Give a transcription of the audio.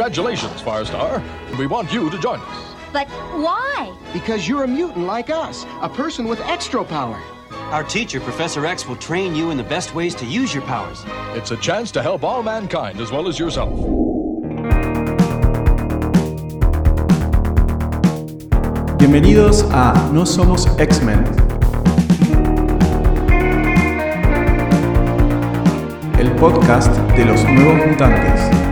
Congratulations, Firestar. We want you to join us. But why? Because you're a mutant like us, a person with extra power. Our teacher, Professor X, will train you in the best ways to use your powers. It's a chance to help all mankind as well as yourself. Bienvenidos a No Somos X-Men. El podcast de los nuevos mutantes.